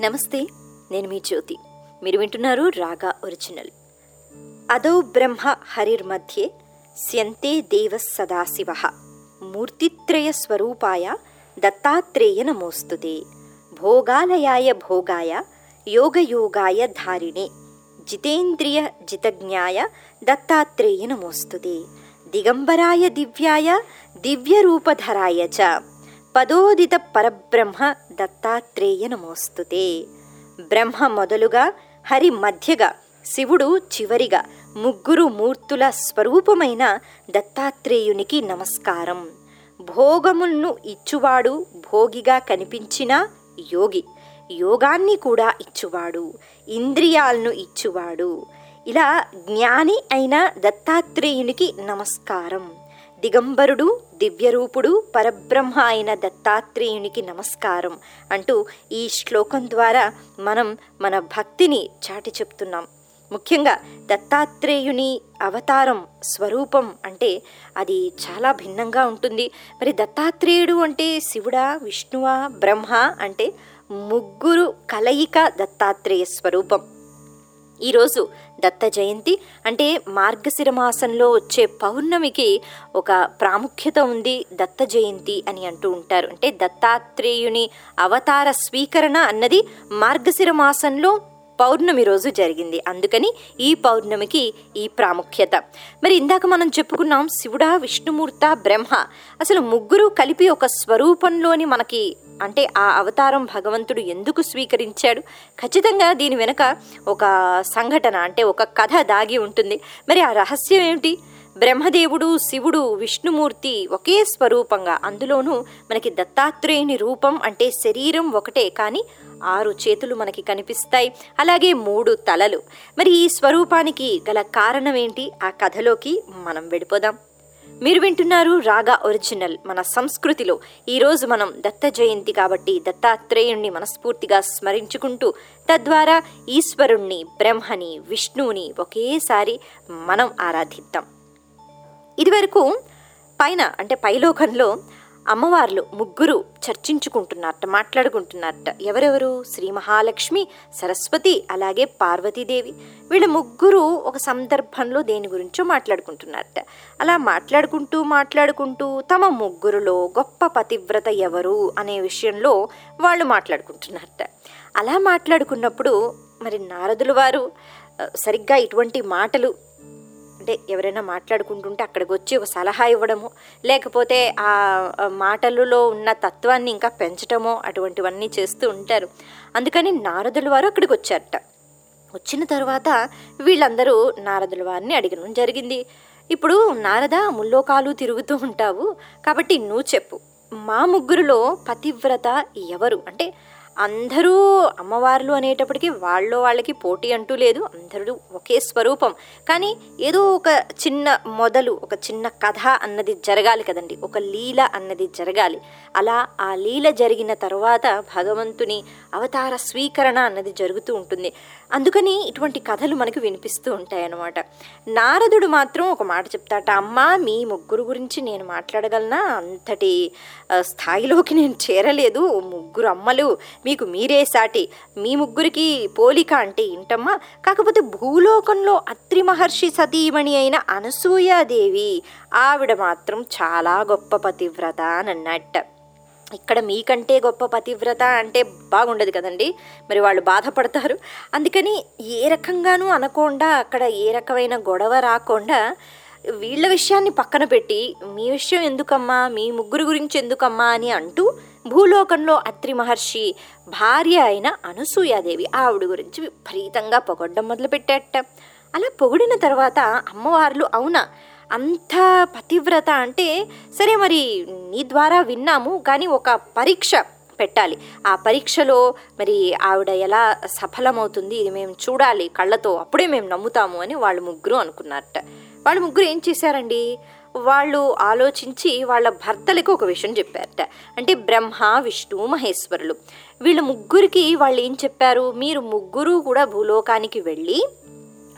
నమస్తే నేను మీ జ్యోతి. మీరు వింటున్నారు రాగా ఒరిజినల్. అదౌ బ్రహ్మ హరిర్ మధ్యే స్యంతే దేవ సదాశివ. మూర్తిత్రయ స్వరూపాయ దత్తాత్రేయ నమోస్తుతే. భోగాలయాయ భోగాయ యోగయోగాయ ధారిణే. జితేంద్రియ జితజ్ఞాయ దత్తాత్రేయ నమోస్తుతే. దిగంబరాయ దివ్యాయ దివ్యరూపధరాయ చ. పదోదిత పరబ్రహ్మ దత్తాత్రేయ నమోస్తుతే. బ్రహ్మ మొదలుగా హరి మధ్యగా శివుడు చివరిగా ముగ్గురు మూర్తుల స్వరూపమైన దత్తాత్రేయునికి నమస్కారం. భోగములను ఇచ్చువాడు భోగిగా కనిపించిన యోగి యోగాన్ని కూడా ఇచ్చువాడు ఇంద్రియాలను ఇచ్చువాడు. ఇలా జ్ఞాని అయిన దత్తాత్రేయునికి నమస్కారం. దిగంబరుడు దివ్యరూపుడు పరబ్రహ్మ అయిన దత్తాత్రేయునికి నమస్కారం అంటూ ఈ శ్లోకం ద్వారా మనం మన భక్తిని చాటి చెప్తున్నాం. ముఖ్యంగా దత్తాత్రేయుని అవతారం స్వరూపం అంటే అది చాలా భిన్నంగా ఉంటుంది. మరి దత్తాత్రేయుడు అంటే శివుడా విష్ణువా బ్రహ్మ అంటే ముగ్గురు కలయిక దత్తాత్రేయ స్వరూపం. ఈరోజు దత్త జయంతి. అంటే మార్గశిరమాసంలో వచ్చే పౌర్ణమికి ఒక ప్రాముఖ్యత ఉంది దత్త జయంతి అని అంటూ ఉంటారు. అంటే దత్తాత్రేయుని అవతార స్వీకరణ అన్నది మార్గశిర మాసంలో పౌర్ణమి రోజు జరిగింది. అందుకని ఈ పౌర్ణమికి ఈ ప్రాముఖ్యత. మరి ఇందాక మనం చెప్పుకున్నాం శివుడా విష్ణుమూర్త బ్రహ్మ. అసలు ముగ్గురు కలిపి ఒక స్వరూపంలోని మనకి అంటే ఆ అవతారం భగవంతుడు ఎందుకు స్వీకరించాడు? ఖచ్చితంగా దీని వెనుక ఒక సంఘటన అంటే ఒక కథ దాగి ఉంటుంది. మరి ఆ రహస్యం ఏమిటి? బ్రహ్మదేవుడు శివుడు విష్ణుమూర్తి ఒకే స్వరూపంగా అందులోనూ మనకి దత్తాత్రేయుని రూపం అంటే శరీరం ఒకటే కానీ ఆరు చేతులు మనకి కనిపిస్తాయి. అలాగే మూడు తలలు. మరి ఈ స్వరూపానికి గల కారణం ఏంటి? ఆ కథలోకి మనం వెళ్ళిపోదాం. మీరు వింటున్నారు రాగా ఒరిజినల్ మన సంస్కృతిలో. ఈరోజు మనం దత్త జయంతి కాబట్టి దత్తాత్రేయుణ్ణి మనస్ఫూర్తిగా స్మరించుకుంటూ తద్వారా ఈశ్వరుణ్ణి బ్రహ్మని విష్ణువుని ఒకేసారి మనం ఆరాధిద్దాం. ఇదివరకు పైన అంటే పైలోకంలో అమ్మవార్లు ముగ్గురు చర్చించుకుంటున్నారట మాట్లాడుకుంటున్నారట. ఎవరెవరు? శ్రీ మహాలక్ష్మి సరస్వతి అలాగే పార్వతీదేవి. వీళ్ళ ముగ్గురు ఒక సందర్భంలో దేని గురించో మాట్లాడుకుంటున్నారట. అలా మాట్లాడుకుంటూ మాట్లాడుకుంటూ తమ ముగ్గురులో గొప్ప పతివ్రత ఎవరు అనే విషయంలో వాళ్ళు మాట్లాడుకుంటున్నారట. అలా మాట్లాడుకున్నప్పుడు మరి నారదులు వారు సరిగ్గా ఇటువంటి మాటలు అంటే ఎవరైనా మాట్లాడుకుంటుంటే అక్కడికి వచ్చి ఒక సలహా ఇవ్వడము లేకపోతే ఆ మాటలలో ఉన్న తత్వాన్ని ఇంకా పెంచటమో అటువంటివన్నీ చేస్తూ ఉంటారు. అందుకని నారదుల వారు అక్కడికి వచ్చారట వచ్చిన తర్వాత వీళ్ళందరూ నారదుల వారిని అడగడం జరిగింది. ఇప్పుడు నారద ముల్లోకాలు తిరుగుతూ ఉంటావు కాబట్టి నువ్వు చెప్పు. మా ముగ్గురులో పతివ్రత ఎవరు? అంటే అందరూ అమ్మవార్లు అనేటప్పటికీ వాళ్ళు వాళ్ళకి పోటీ అంటూ లేదు. అందరూ ఒకే స్వరూపం. కానీ ఏదో ఒక చిన్న మొదలు ఒక చిన్న కథ అన్నది జరగాలి కదండి. ఒక లీల అన్నది జరగాలి. అలా ఆ లీల జరిగిన తర్వాత భగవంతుని అవతార స్వీకరణ అన్నది జరుగుతూ ఉంటుంది. అందుకని ఇటువంటి కథలు మనకు వినిపిస్తూ ఉంటాయి అన్నమాట నారదుడు మాత్రం ఒక మాట చెప్తాట అమ్మ మీ ముగ్గురు గురించి నేను మాట్లాడగలనా? అంతటి స్థాయిలోకి నేను చేరలేదు. ముగ్గురు అమ్మలు మీకు మీరే సాటి. మీ ముగ్గురికి పోలిక అంటే ఏంటమ్మా కాకపోతే భూలోకంలో అత్రి మహర్షి సతీమణి అయిన అనసూయాదేవి ఆవిడ మాత్రం చాలా గొప్ప పతివ్రత అని అన్నట్ట. ఇక్కడ మీకంటే గొప్ప పతివ్రత అంటే బాగుండదు కదండి. మరి వాళ్ళు బాధపడతారు. అందుకని ఏ రకంగానూ అనకుండా అక్కడ ఏ రకమైన గొడవ రాకుండా వీళ్ళ విషయాన్ని పక్కన పెట్టి మీ విషయం ఎందుకమ్మా? మీ ముగ్గురు గురించి ఎందుకమ్మా? అని అంటూ భూలోకంలో అత్రి మహర్షి భార్య అయిన అనసూయాదేవి ఆవిడ గురించి విపరీతంగా పొగడ్డం మొదలుపెట్టాట అలా పొగిడిన తర్వాత అమ్మవార్లు అవునా? అంత పతివ్రత అంటే సరే మరి నీ ద్వారా విన్నాము కానీ ఒక పరీక్ష పెట్టాలి. ఆ పరీక్షలో మరి ఆవిడ ఎలా సఫలమవుతుంది ఇది మేము చూడాలి కళ్ళతో అప్పుడే మేము నమ్ముతాము అని వాళ్ళు ముగ్గురు అనుకున్నారట. వాళ్ళు ముగ్గురు ఏం చేశారండి? వాళ్ళు ఆలోచించి వాళ్ళ భర్తలకు ఒక విషయం చెప్పారట. అంటే బ్రహ్మ విష్ణు మహేశ్వరులు. వీళ్ళ ముగ్గురికి వాళ్ళు ఏం చెప్పారు? మీరు ముగ్గురు కూడా భూలోకానికి వెళ్ళి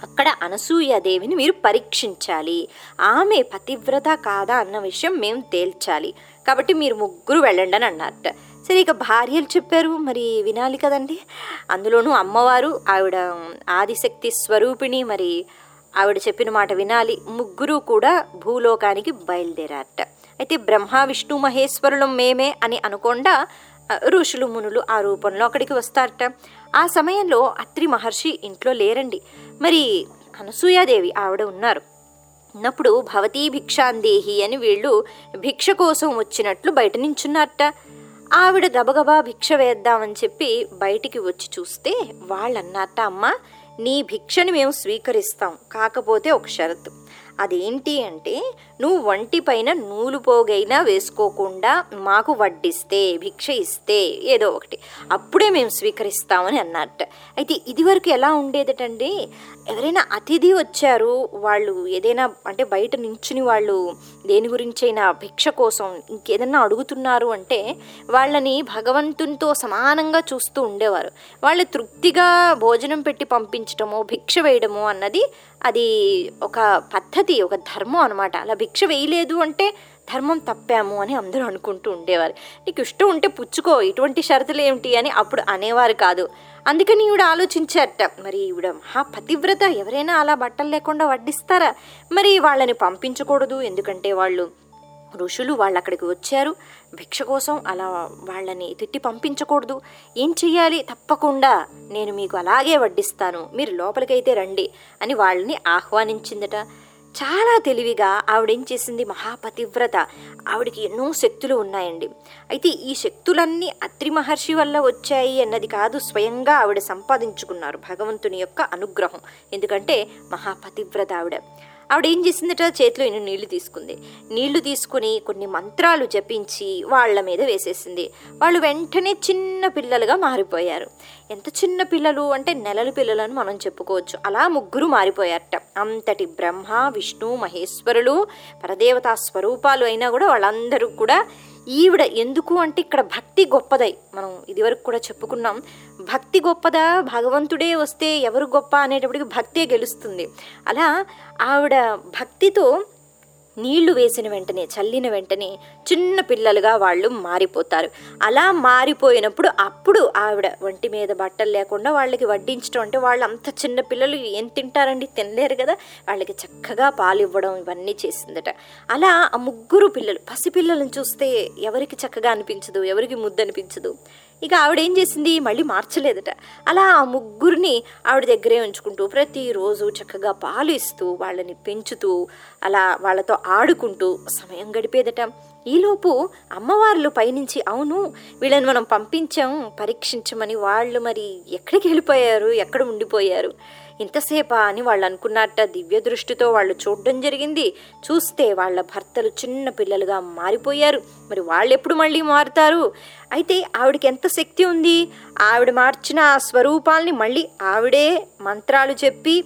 అక్కడ అనసూయాదేవిని మీరు పరీక్షించాలి. ఆమె పతివ్రత కాదా అన్న విషయం మేము తేల్చాలి. కాబట్టి మీరు ముగ్గురు వెళ్ళండి అని అన్నారట సరే ఇక భార్యలు చెప్పారు. మరి వినాలి కదండి. అందులోనూ అమ్మవారు ఆవిడ ఆదిశక్తి స్వరూపిణి మరి ఆవిడ చెప్పిన మాట వినాలి. ముగ్గురు కూడా భూలోకానికి బయలుదేరారట. అయితే బ్రహ్మ విష్ణు మహేశ్వరులు మేమే అని అనుకుండా ఋషులు మునులు ఆ రూపంలో అక్కడికి వస్తారట. ఆ సమయంలో అత్రి మహర్షి ఇంట్లో లేరండి. మరి అనసూయాదేవి ఆవిడ ఉన్నారు. ఉన్నప్పుడు భవతీ భిక్షాందేహి అని వీళ్ళు భిక్ష కోసం వచ్చినట్లు బయట నించున్నారట. ఆవిడ గబగబా భిక్ష వేద్దామని చెప్పి బయటికి వచ్చి చూస్తే వాళ్ళన్నారట అమ్మ నీ భిక్షని మేము స్వీకరిస్తాం. కాకపోతే ఒక షరతు. అదేంటి అంటే నువ్వు వంటి పైన నూలు పోగైనా వేసుకోకుండా మాకు వడ్డిస్తే భిక్ష ఇస్తే ఏదో ఒకటి. అప్పుడే మేము స్వీకరిస్తామని అన్నట్ట. అయితే ఇదివరకు ఎలా ఉండేదటండి ఎవరైనా అతిథి వచ్చారు వాళ్ళు ఏదైనా అంటే బయట నించుని వాళ్ళు దేని గురించైనా భిక్ష కోసం ఇంకేదన్నా అడుగుతున్నారు అంటే వాళ్ళని భగవంతునితో సమానంగా చూస్తూ ఉండేవారు. వాళ్ళు తృప్తిగా భోజనం పెట్టి పంపించటమో భిక్ష వేయడమో అన్నది అది ఒక పద్ధతి ఒక ధర్మం అనమాట అలా భిక్ష వేయలేదు అంటే ధర్మం తప్పాము అని అందరూ అనుకుంటూ ఉండేవారు. నీకు ఇష్టం ఉంటే పుచ్చుకో ఇటువంటి షరతులు ఏమిటి అని అప్పుడు అనేవారు కాదు. అందుకని ఈవిడ ఆలోచించారట మరి ఈవిడ మహా పతివ్రత ఎవరైనా అలా బట్టలు లేకుండా వడ్డిస్తారా? మరి వాళ్ళని పంపించకూడదు ఎందుకంటే వాళ్ళు ఋషులు వాళ్ళు అక్కడికి వచ్చారు. భిక్ష కోసం అలా వాళ్ళని తిట్టి పంపించకూడదు. ఏం చెయ్యాలి? తప్పకుండా నేను మీకు అలాగే వడ్డిస్తాను. మీరు లోపలికైతే రండి అని వాళ్ళని ఆహ్వానించిందట. చాలా తెలివిగా ఆవిడేం చేసింది? మహాపతివ్రత. ఆవిడకి ఎన్నో శక్తులు ఉన్నాయండి. అయితే ఈ శక్తులన్నీ అత్రి మహర్షి వల్ల వచ్చాయి అన్నది కాదు స్వయంగా ఆవిడ సంపాదించుకున్నారు భగవంతుని యొక్క అనుగ్రహం. ఎందుకంటే మహాపతివ్రత ఆవిడ. ఆవిడ ఏం చేసిందట? చేతిలో ఎన్ని నీళ్ళు తీసుకుంది. నీళ్ళు తీసుకుని కొన్ని మంత్రాలు జపించి వాళ్ళ మీద వేసేసింది. వాళ్ళు వెంటనే చిన్న పిల్లలుగా మారిపోయారు. ఎంత చిన్న పిల్లలు అంటే నెలల పిల్లలను మనం చెప్పుకోవచ్చు. అలా ముగ్గురు మారిపోయారట. అంతటి బ్రహ్మ విష్ణు మహేశ్వరులు పరదేవతా స్వరూపాలు అయినా కూడా వాళ్ళందరూ కూడా ఈవిడ ఎందుకు అంటే ఇక్కడ భక్తి గొప్పదై మనం ఇదివరకు కూడా చెప్పుకున్నాం. భక్తి గొప్పదా? భగవంతుడే వస్తే ఎవరు గొప్ప అనేటప్పటికి భక్తే గెలుస్తుంది. అలా ఆవిడ భక్తితో నీళ్ళు వేసిన వెంటనే చల్లిన వెంటనే చిన్న పిల్లలుగా వాళ్ళు మారిపోతారు. అలా మారిపోయినప్పుడు అప్పుడు ఆవిడ ఒంటి మీద బట్టలు లేకుండా వాళ్ళకి వడ్డించడం అంటే వాళ్ళు అంత చిన్న పిల్లలు ఏం తింటారండి? తినలేరు కదా? వాళ్ళకి చక్కగా పాలు ఇవ్వడం ఇవన్నీ చేసిందట. అలా ఆ ముగ్గురు పిల్లలు పసిపిల్లలను చూస్తే ఎవరికి చక్కగా అనిపించదు? ఎవరికి ముద్దు అనిపించదు ఇక ఆవిడ ఏం చేసింది? మళ్ళీ మార్చలేదట. అలా ఆ ముగ్గురిని ఆవిడ దగ్గరే ఉంచుకుంటూ ప్రతిరోజు చక్కగా పాలు ఇస్తూ వాళ్ళని పెంచుతూ అలా వాళ్ళతో ఆడుకుంటూ సమయం గడిపేదట. ఈలోపు అమ్మవార్లు పైనుంచి అవును వీళ్ళని మనం పంపించాం పరీక్షించమని వాళ్ళు మరి ఎక్కడికి వెళ్ళిపోయారు? ఎక్కడ ఉండిపోయారు? ఇంతసేపా అని వాళ్ళు అనుకున్నట్ట దివ్య దృష్టితో వాళ్ళు చూడడం జరిగింది. చూస్తే వాళ్ళ భర్తలు చిన్న పిల్లలుగా మారిపోయారు. మరి వాళ్ళు ఎప్పుడు మళ్ళీ మారుతారు? అయితే ఆవిడకి ఎంత శక్తి ఉంది? ఆవిడ మార్చిన ఆ స్వరూపాల్ని మళ్ళీ ఆవిడే మంత్రాలు చెప్పి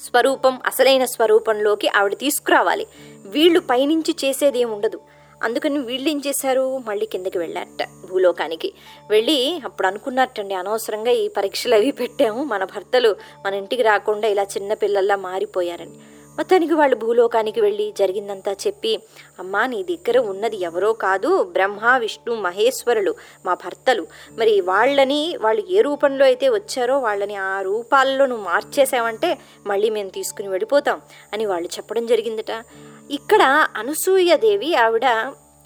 స్వరూపం అసలైన స్వరూపంలోకి ఆవిడ తీసుకురావాలి. వీళ్ళు పైనుంచి చేసేది ఏమి ఉండదు అందుకని వీళ్ళు ఏం చేశారు? మళ్ళీ కిందకి వెళ్ళారట భూలోకానికి. వెళ్ళి అప్పుడు అనుకున్నట్టండి అనవసరంగా ఈ పరీక్షలు అవి పెట్టాము మన భర్తలు మన ఇంటికి రాకుండా ఇలా చిన్న పిల్లల్లా మారిపోయారని. మొత్తానికి వాళ్ళు భూలోకానికి వెళ్ళి జరిగిందంతా చెప్పి అమ్మా నీ దగ్గర ఉన్నది ఎవరో కాదు బ్రహ్మ విష్ణు మహేశ్వరులు మా భర్తలు. మరి వాళ్ళని వాళ్ళు ఏ రూపంలో అయితే వచ్చారో వాళ్ళని ఆ రూపాల్లో నువ్వు మార్చేసావంటే మళ్ళీ మేము తీసుకుని వెళ్ళిపోతాం అని వాళ్ళు చెప్పడం జరిగిందట. ఇక్కడ అనసూయదేవి ఆవిడ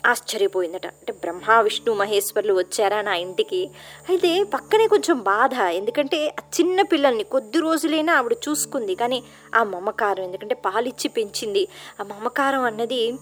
ఆశ్చర్యపోయిందట. అంటే బ్రహ్మ విష్ణు మహేశ్వరులు వచ్చారా నా ఇంటికి? అయితే పక్కనే కొంచెం బాధ. ఎందుకంటే ఆ చిన్న పిల్లల్ని కొద్ది రోజులైనా ఆవిడ చూసుకుంది. కానీ ఆ మమకారం ఎందుకంటే పాలిచ్చి పెంచింది. ఆ మమకారం అన్నది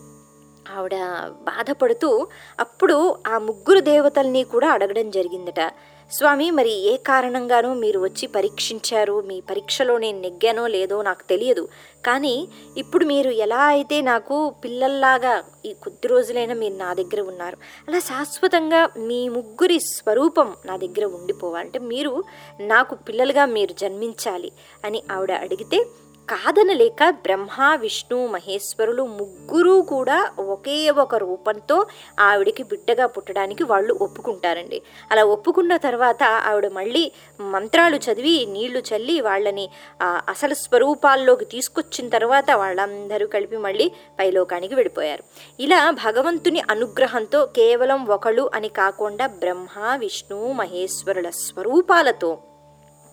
ఆవిడ బాధపడుతూ అప్పుడు ఆ ముగ్గురు దేవతల్ని కూడా అడగడం జరిగిందట. స్వామి మరి ఏ కారణంగానో మీరు వచ్చి పరీక్షించారు? మీ పరీక్షలో నేను నెగ్గానో లేదో నాకు తెలియదు. కానీ ఇప్పుడు మీరు ఎలా అయితే నాకు పిల్లల్లాగా ఈ కొద్ది రోజులైనా మీరు నా దగ్గర ఉన్నారు అలా శాశ్వతంగా మీ ముగ్గురి స్వరూపం నా దగ్గర ఉండిపోవాలంటే మీరు నాకు పిల్లలుగా మీరు జన్మించాలి అని ఆవిడ అడిగితే కాదనలేక బ్రహ్మ విష్ణు మహేశ్వరులు ముగ్గురు కూడా ఒకే ఒక రూపంతో ఆవిడికి బిడ్డగా పుట్టడానికి వాళ్ళు ఒప్పుకుంటారండి. అలా ఒప్పుకున్న తర్వాత ఆవిడ మళ్ళీ మంత్రాలు చదివి నీళ్ళు చల్లి వాళ్ళని అసలు స్వరూపాల్లోకి తీసుకొచ్చిన తర్వాత వాళ్ళందరూ కలిపి మళ్ళీ పైలోకానికి వెళ్ళిపోయారు. ఇలా భగవంతుని అనుగ్రహంతో కేవలం ఒకళ్ళు అని కాకుండా బ్రహ్మ విష్ణు మహేశ్వరుల స్వరూపాలతో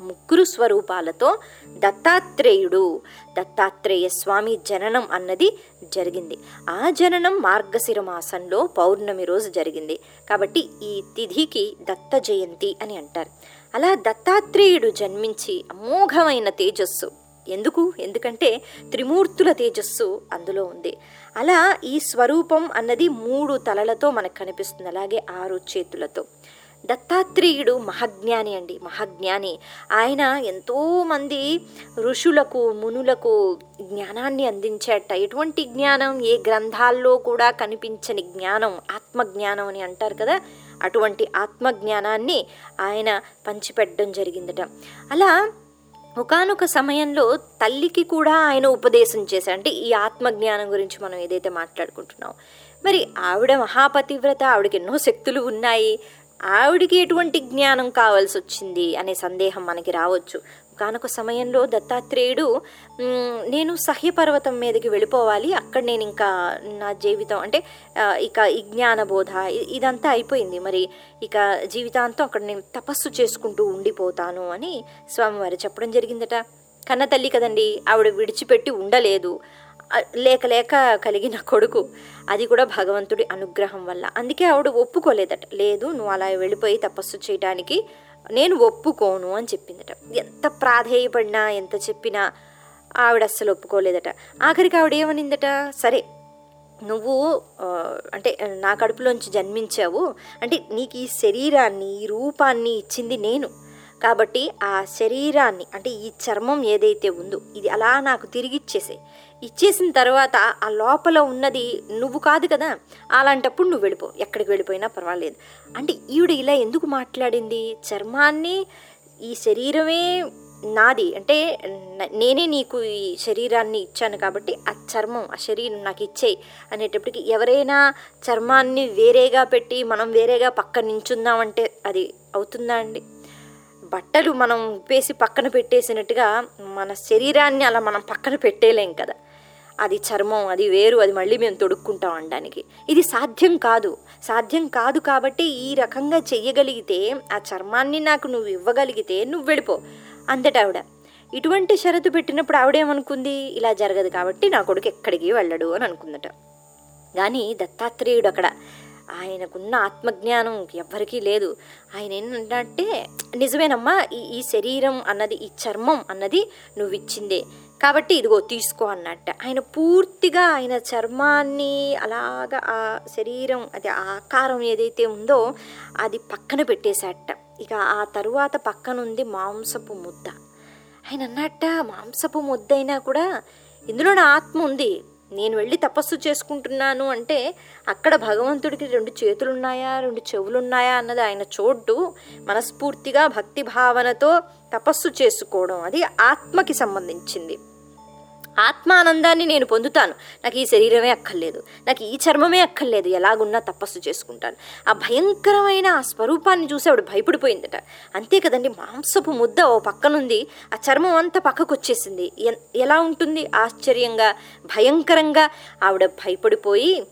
ముగ్గురు స్వరూపాలతో దత్తాత్రేయుడు. దత్తాత్రేయ స్వామి జననం అన్నది జరిగింది. ఆ జననం మార్గశిర మాసంలో పౌర్ణమి రోజు జరిగింది. కాబట్టి ఈ తిథికి దత్త జయంతి అని అంటారు. అలా దత్తాత్రేయుడు జన్మించి అమోఘమైన తేజస్సు. ఎందుకు? ఎందుకంటే త్రిమూర్తుల తేజస్సు అందులో ఉంది. అలా ఈ స్వరూపం అన్నది మూడు తలలతో మనకు కనిపిస్తుంది. అలాగే ఆరు చేతులతో. దత్తాత్రేయుడు మహాజ్ఞాని అండి మహాజ్ఞాని. ఆయన ఎంతోమంది ఋషులకు మునులకు జ్ఞానాన్ని అందించేట ఎటువంటి జ్ఞానం ఏ గ్రంథాల్లో కూడా కనిపించని జ్ఞానం ఆత్మజ్ఞానం అని అంటారు కదా అటువంటి ఆత్మజ్ఞానాన్ని ఆయన పంచిపెట్టడం జరిగిందట. అలా ఒకనొక సమయంలో తల్లికి కూడా ఆయన ఉపదేశం చేశారు అంటే ఈ ఆత్మజ్ఞానం గురించి మనం ఏదైతే మాట్లాడుకుంటున్నాం మరి ఆవిడ మహాపతివ్రత ఆవిడకి ఎన్నో శక్తులు ఉన్నాయి. ఆవిడికి ఎటువంటి జ్ఞానం కావాల్సి వచ్చింది అనే సందేహం మనకి రావచ్చు. కానొక సమయంలో దత్తాత్రేయుడు నేను సహ్యపర్వతం మీదకి వెళ్ళిపోవాలి. అక్కడ నేను ఇంకా నా జీవితం అంటే ఇక ఈ జ్ఞానబోధ ఇదంతా అయిపోయింది. మరి ఇక జీవితాంతం అక్కడ నేను తపస్సు చేసుకుంటూ ఉండిపోతాను అని స్వామివారు చెప్పడం జరిగిందట. కన్న తల్లి కదండి ఆవిడ విడిచిపెట్టి ఉండలేదు. లేక లేక కలిగిన కొడుకు. అది కూడా భగవంతుడి అనుగ్రహం వల్ల. అందుకే ఆవిడ ఒప్పుకోలేదట. లేదు నువ్వు అలా వెళ్ళిపోయి తపస్సు చేయడానికి నేను ఒప్పుకోను అని చెప్పిందట. ఎంత ప్రాధేయపడినా ఎంత చెప్పినా ఆవిడ అస్సలు ఒప్పుకోలేదట. ఆఖరికి ఆవిడ ఏమనిందట? సరే నువ్వు అంటే నా కడుపులోంచి జన్మించావు. అంటే నీకు ఈ శరీరాన్ని ఈ రూపాన్ని ఇచ్చింది నేను. కాబట్టి ఆ శరీరాన్ని అంటే ఈ చర్మం ఏదైతే ఉందో ఇది అలా నాకు తిరిగిచ్చేసే ఇచ్చేసిన తర్వాత ఆ లోపల ఉన్నది నువ్వు కాదు కదా అలాంటప్పుడు నువ్వు వెళ్ళిపో. ఎక్కడికి వెళ్ళిపోయినా పర్వాలేదు. అంటే ఈవిడ ఇలా ఎందుకు మాట్లాడింది? చర్మాన్ని ఈ శరీరమే నాది. అంటే నేనే నీకు ఈ శరీరాన్ని ఇచ్చాను కాబట్టి ఆ చర్మం ఆ శరీరం నాకు ఇచ్చేయి అనేటప్పటికి ఎవరైనా చర్మాన్ని వేరేగా పెట్టి మనం వేరేగా పక్కన నించుందామంటే అది అవుతుందా అండి? బట్టలు మనం ఉప్పేసి పక్కన పెట్టేసినట్టుగా మన శరీరాన్ని అలా మనం పక్కన పెట్టేలేం కదా. అది చర్మం అది వేరు అది మళ్ళీ మేము తొడుక్కుంటాం అనడానికి. ఇది సాధ్యం కాదు. సాధ్యం కాదు కాబట్టి ఈ రకంగా చెయ్యగలిగితే ఆ చర్మాన్ని నాకు నువ్వు ఇవ్వగలిగితే నువ్వు వెళ్ళిపో. అందట ఆవిడ ఇటువంటి షరతు పెట్టినప్పుడు ఆవిడేమనుకుంది ఇలా జరగదు కాబట్టి నా కొడుకు ఎక్కడికి వెళ్ళడు అని అనుకుందట. కానీ దత్తాత్రేయుడు అక్కడ ఆయనకున్న ఆత్మజ్ఞానం ఎవ్వరికీ లేదు. ఆయన ఏంటంటే నిజమేనమ్మా ఈ ఈ శరీరం అన్నది ఈ చర్మం అన్నది నువ్వు ఇచ్చిందే కాబట్టి ఇదిగో తీసుకో అన్నట్ట. ఆయన పూర్తిగా ఆయన చర్మాన్ని అలాగా ఆ శరీరం అది ఆకారం ఏదైతే ఉందో అది పక్కన పెట్టేశాట ఇక ఆ తరువాత పక్కనుంది మాంసపు ముద్ద. ఆయన అన్నట్ట మాంసపు ముద్దైనా కూడా ఇందులో నా ఆత్మ ఉంది. నేను వెళ్ళి తపస్సు చేసుకుంటున్నాను అంటే అక్కడ భగవంతుడికి రెండు చేతులున్నాయా రెండు చెవులున్నాయా అన్నది ఆయన చోటు మనస్ఫూర్తిగా భక్తి భావనతో తపస్సు చేసుకోవడం. అది ఆత్మకి సంబంధించింది. ఆత్మానందాన్ని నేను పొందుతాను. నాకు ఈ శరీరమే అక్కర్లేదు. నాకు ఈ చర్మమే అక్కర్లేదు. ఎలాగున్నా తపస్సు చేసుకుంటాను. ఆ భయంకరమైన ఆ స్వరూపాన్ని చూసి ఆవిడ భయపడిపోయిందట. అంతే కదండి మాంసపు ముద్ద ఓ పక్కనుంది ఆ చర్మం అంతా పక్కకు వచ్చేసింది ఎన్- ఎలా ఉంటుంది? ఆశ్చర్యంగా భయంకరంగా ఆవిడ భయపడిపోయి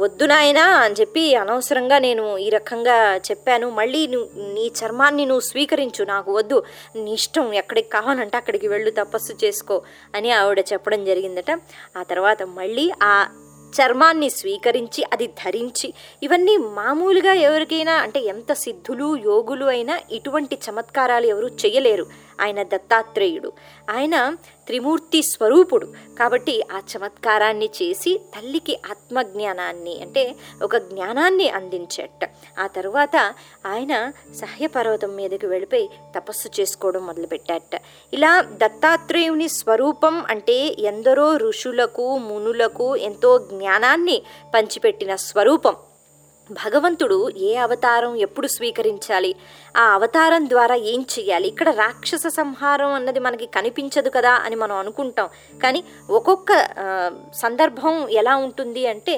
వద్దు నాయనా అని చెప్పి అనవసరంగా నేను ఈ రకంగా చెప్పాను. మళ్ళీ నువ్వు నీ చర్మాన్ని నువ్వు స్వీకరించు నాకు వద్దు. నీ ఇష్టం ఎక్కడికి కావాలంటే అక్కడికి వెళ్ళు తపస్సు చేసుకో అని ఆవిడ చెప్పడం జరిగిందట. ఆ తర్వాత మళ్ళీ ఆ చర్మాన్ని స్వీకరించి అది ధరించి ఇవన్నీ మామూలుగా ఎవరికైనా అంటే ఎంత సిద్ధులు యోగులు అయినా ఇటువంటి చమత్కారాలు ఎవరు చేయలేరు ఆయన దత్తాత్రేయుడు. ఆయన త్రిమూర్తి స్వరూపుడు. కాబట్టి ఆ చమత్కారాన్ని చేసి తల్లికి ఆత్మజ్ఞానాన్ని అంటే ఒక జ్ఞానాన్ని అందించేట. ఆ తరువాత ఆయన సహ్యపర్వతం మీదకి వెళ్ళిపోయి తపస్సు చేసుకోవడం మొదలుపెట్టాట. ఇలా దత్తాత్రేయుని స్వరూపం అంటే ఎందరో ఋషులకు మునులకు ఎంతో జ్ఞానాన్ని పంచిపెట్టిన స్వరూపం. భగవంతుడు ఏ అవతారం ఎప్పుడు స్వీకరించాలి? ఆ అవతారం ద్వారా ఏం చేయాలి ఇక్కడ రాక్షస సంహారం అన్నది మనకి కనిపించదు కదా అని మనం అనుకుంటాం. కానీ ఒక్కొక్క సందర్భం ఎలా ఉంటుంది అంటే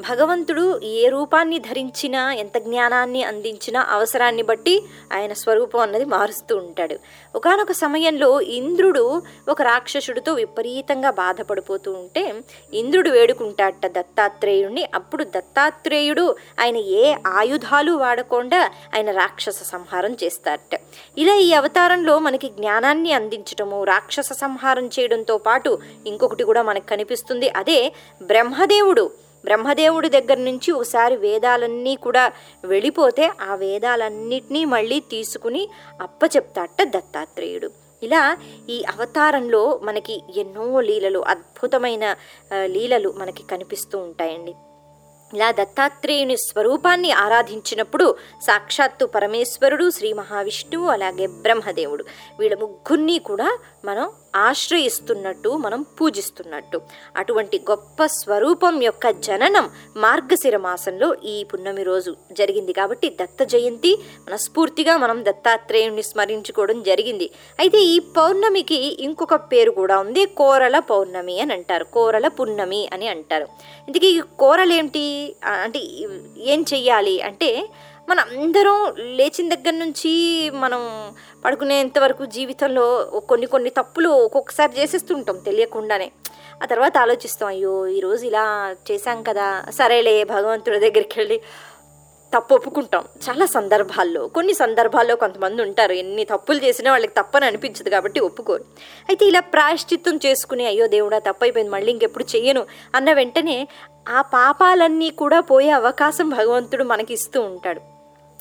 భగవంతుడు ఏ రూపాన్ని ధరించినా ఎంత జ్ఞానాన్ని అందించినా అవసరాన్ని బట్టి ఆయన స్వరూపం అన్నది మారుస్తూ ఉంటాడు. ఒకానొక సమయంలో ఇంద్రుడు ఒక రాక్షసుడితో విపరీతంగా బాధపడిపోతూ ఉంటే ఇంద్రుడు వేడుకుంటాడట దత్తాత్రేయుడిని అప్పుడు దత్తాత్రేయుడు ఆయన ఏ ఆయుధాలు వాడకుండా ఆయన రాక్షస సంహారం చేస్తారట. ఇలా ఈ అవతారంలో మనకి జ్ఞానాన్ని అందించటము రాక్షస సంహారం చేయడంతో పాటు ఇంకొకటి కూడా మనకు కనిపిస్తుంది. అదే బ్రహ్మదేవుడు. బ్రహ్మదేవుడి దగ్గర నుంచి ఒకసారి వేదాలన్నీ కూడా వెళ్ళిపోతే ఆ వేదాలన్నిటినీ మళ్ళీ తీసుకుని అప్పచెప్తాట దత్తాత్రేయుడు. ఇలా ఈ అవతారంలో మనకి ఎన్నో లీలలు అద్భుతమైన లీలలు మనకి కనిపిస్తూ ఉంటాయండి. ఇలా దత్తాత్రేయుని స్వరూపాన్ని ఆరాధించినప్పుడు సాక్షాత్తు పరమేశ్వరుడు శ్రీ మహావిష్ణువు అలాగే బ్రహ్మదేవుడు వీళ్ళ ముగ్గురిని కూడా మనం ఆశ్రయిస్తున్నట్టు మనం పూజిస్తున్నట్టు. అటువంటి గొప్ప స్వరూపం యొక్క జననం మార్గశిర మాసంలో ఈ పున్నమి రోజు జరిగింది కాబట్టి దత్త జయంతి మనస్ఫూర్తిగా మనం దత్తాత్రేయుని స్మరించుకోవడం జరిగింది. అయితే ఈ పౌర్ణమికి ఇంకొక పేరు కూడా ఉంది కోరల పౌర్ణమి అని అంటారు. కోరల పున్నమి అని అంటారు. ఇందుకే ఈ కోరలేంటి? అంటే ఏం చెయ్యాలి? అంటే మన అందరం లేచిన దగ్గర నుంచి మనం పడుకునేంత వరకు జీవితంలో కొన్ని కొన్ని తప్పులు ఒక్కొక్కసారి చేసేస్తుంటాం తెలియకుండానే. ఆ తర్వాత ఆలోచిస్తాం అయ్యో ఈరోజు ఇలా చేశాం కదా సరేలే భగవంతుడి దగ్గరికి వెళ్ళి తప్పు ఒప్పుకుంటాం. చాలా సందర్భాల్లో కొన్ని సందర్భాల్లో కొంతమంది ఉంటారు ఎన్ని తప్పులు చేసినా వాళ్ళకి తప్పని అనిపించదు కాబట్టి ఒప్పుకోరు. అయితే ఇలా ప్రాయశ్చిత్తం చేసుకుని అయ్యో దేవుడా తప్పైపోయింది మళ్ళీ ఇంకెప్పుడు చెయ్యను అన్న వెంటనే ఆ పాపాలన్నీ కూడా పోయే అవకాశం భగవంతుడు మనకి ఇస్తూ ఉంటాడు.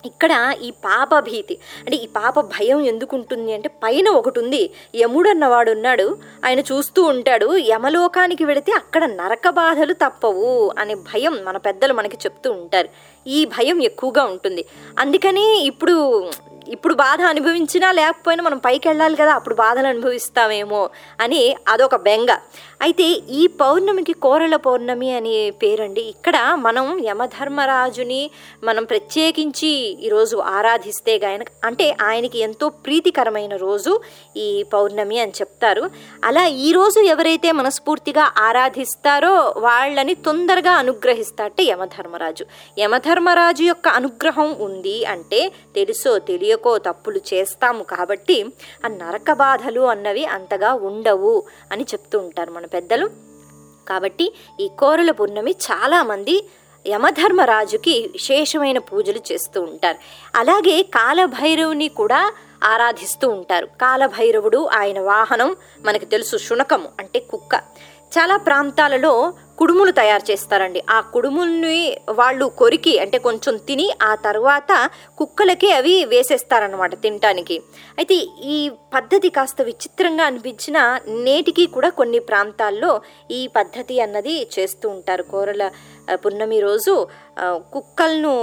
ఇక్కడ ఈ పాప భీతి. అంటే ఈ పాప భయం ఎందుకు ఉంటుంది అంటే పైన ఒకటి ఉంది యముడు అన్నవాడు ఉన్నాడు. ఆయన చూస్తూ ఉంటాడు. యమలోకానికి వెళితే అక్కడ నరక బాధలు తప్పవు అనే భయం మన పెద్దలు మనకి చెప్తూ ఉంటారు. ఈ భయం ఎక్కువగా ఉంటుంది. అందుకని ఇప్పుడు ఇప్పుడు బాధ అనుభవించినా లేకపోయినా మనం పైకి వెళ్ళాలి కదా అప్పుడు బాధలు అనుభవిస్తామేమో అని అదొక బెంగ. అయితే ఈ పౌర్ణమికి కోరల పౌర్ణమి అనే పేరండి. ఇక్కడ మనం యమధర్మరాజుని మనం ప్రత్యేకించి ఈరోజు ఆరాధిస్తే గాయన అంటే ఆయనకి ఎంతో ప్రీతికరమైన రోజు ఈ పౌర్ణమి అని చెప్తారు. అలా ఈ రోజు ఎవరైతే మనస్ఫూర్తిగా ఆరాధిస్తారో వాళ్ళని తొందరగా అనుగ్రహిస్తారట యమధర్మరాజు. యమధర్మరాజు యొక్క అనుగ్రహం ఉంది అంటే తెలుసో తెలియకో తప్పులు చేస్తాము కాబట్టి ఆ నరక బాధలు అన్నవి అంతగా ఉండవు అని చెప్తూ ఉంటారు మన పెద్దలు. కాబట్టి ఈ కోరల పున్నమి చాలామంది యమధర్మరాజుకి విశేషమైన పూజలు చేస్తూ ఉంటారు. అలాగే కాలభైరవుని కూడా ఆరాధిస్తూ ఉంటారు. కాలభైరవుడు ఆయన వాహనం మనకు తెలుసు శునకము అంటే కుక్క. చాలా ప్రాంతాలలో కుడుములు తయారు చేస్తారండి. ఆ కుడుముల్ని వాళ్ళు కొరికి అంటే కొంచెం తిని ఆ తర్వాత కుక్కలకి అవి వేసేస్తారనమాట తినటానికి. అయితే ఈ పద్ధతి కాస్త విచిత్రంగా అనిపించిన నేటికి కూడా కొన్ని ప్రాంతాల్లో ఈ పద్ధతి అన్నది చేస్తూ ఉంటారు. కూరల పున్నమి రోజు కుక్కలను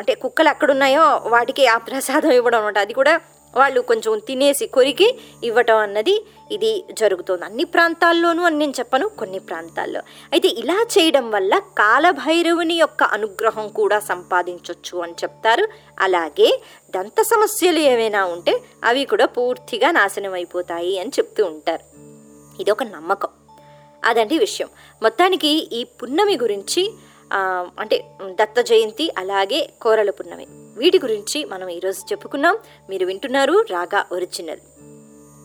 అంటే కుక్కలు ఎక్కడున్నాయో వాటికి ఆ ప్రసాదం ఇవ్వడం అనమాట అది కూడా వాళ్ళు కొంచెం తినేసి కొరికి ఇవ్వటం అన్నది ఇది జరుగుతుంది. అన్ని ప్రాంతాల్లోనూ అని నేను చెప్పను కొన్ని ప్రాంతాల్లో. అయితే ఇలా చేయడం వల్ల కాలభైరవుని యొక్క అనుగ్రహం కూడా సంపాదించవచ్చు అని చెప్తారు. అలాగే దంత సమస్యలు ఏమైనా ఉంటే అవి కూడా పూర్తిగా నాశనం అయిపోతాయి అని చెప్తూ ఉంటారు. ఇది ఒక నమ్మకం. అదండి విషయం. మొత్తానికి ఈ పున్నమి గురించి అంటే దత్త జయంతి అలాగే కోరల పున్నమి. వీటి గురించి మనం ఈరోజు చెప్పుకున్నాం. మీరు వింటున్నారు రాగా ఒరిజినల్.